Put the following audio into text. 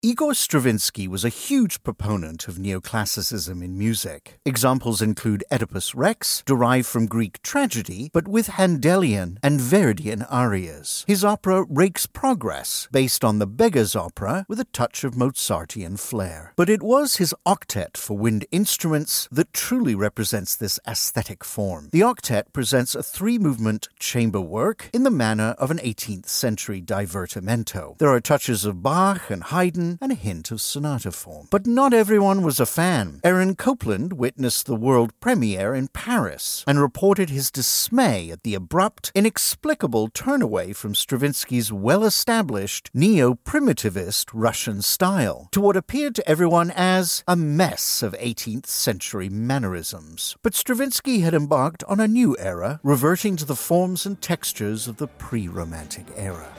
Igor Stravinsky was a huge proponent of neoclassicism in music. Examples include Oedipus Rex, derived from Greek tragedy, but with Handelian and Verdian arias. His opera Rake's Progress, based on the Beggar's Opera, with a touch of Mozartian flair. But it was his octet for wind instruments that truly represents this aesthetic form. The octet presents a three movement chamber work in the manner of an 18th century divertimento. There are touches of Bach and Haydn and a hint of sonata form. But not everyone was a fan. Aaron Copland witnessed the world premiere in Paris and reported his dismay at the abrupt, inexplicable turnaway from Stravinsky's well established neo primitivist Russian style to what appeared to everyone as a mess of 18th century mannerisms. But Stravinsky had embarked on a new era, reverting to the forms and textures of the pre romantic era.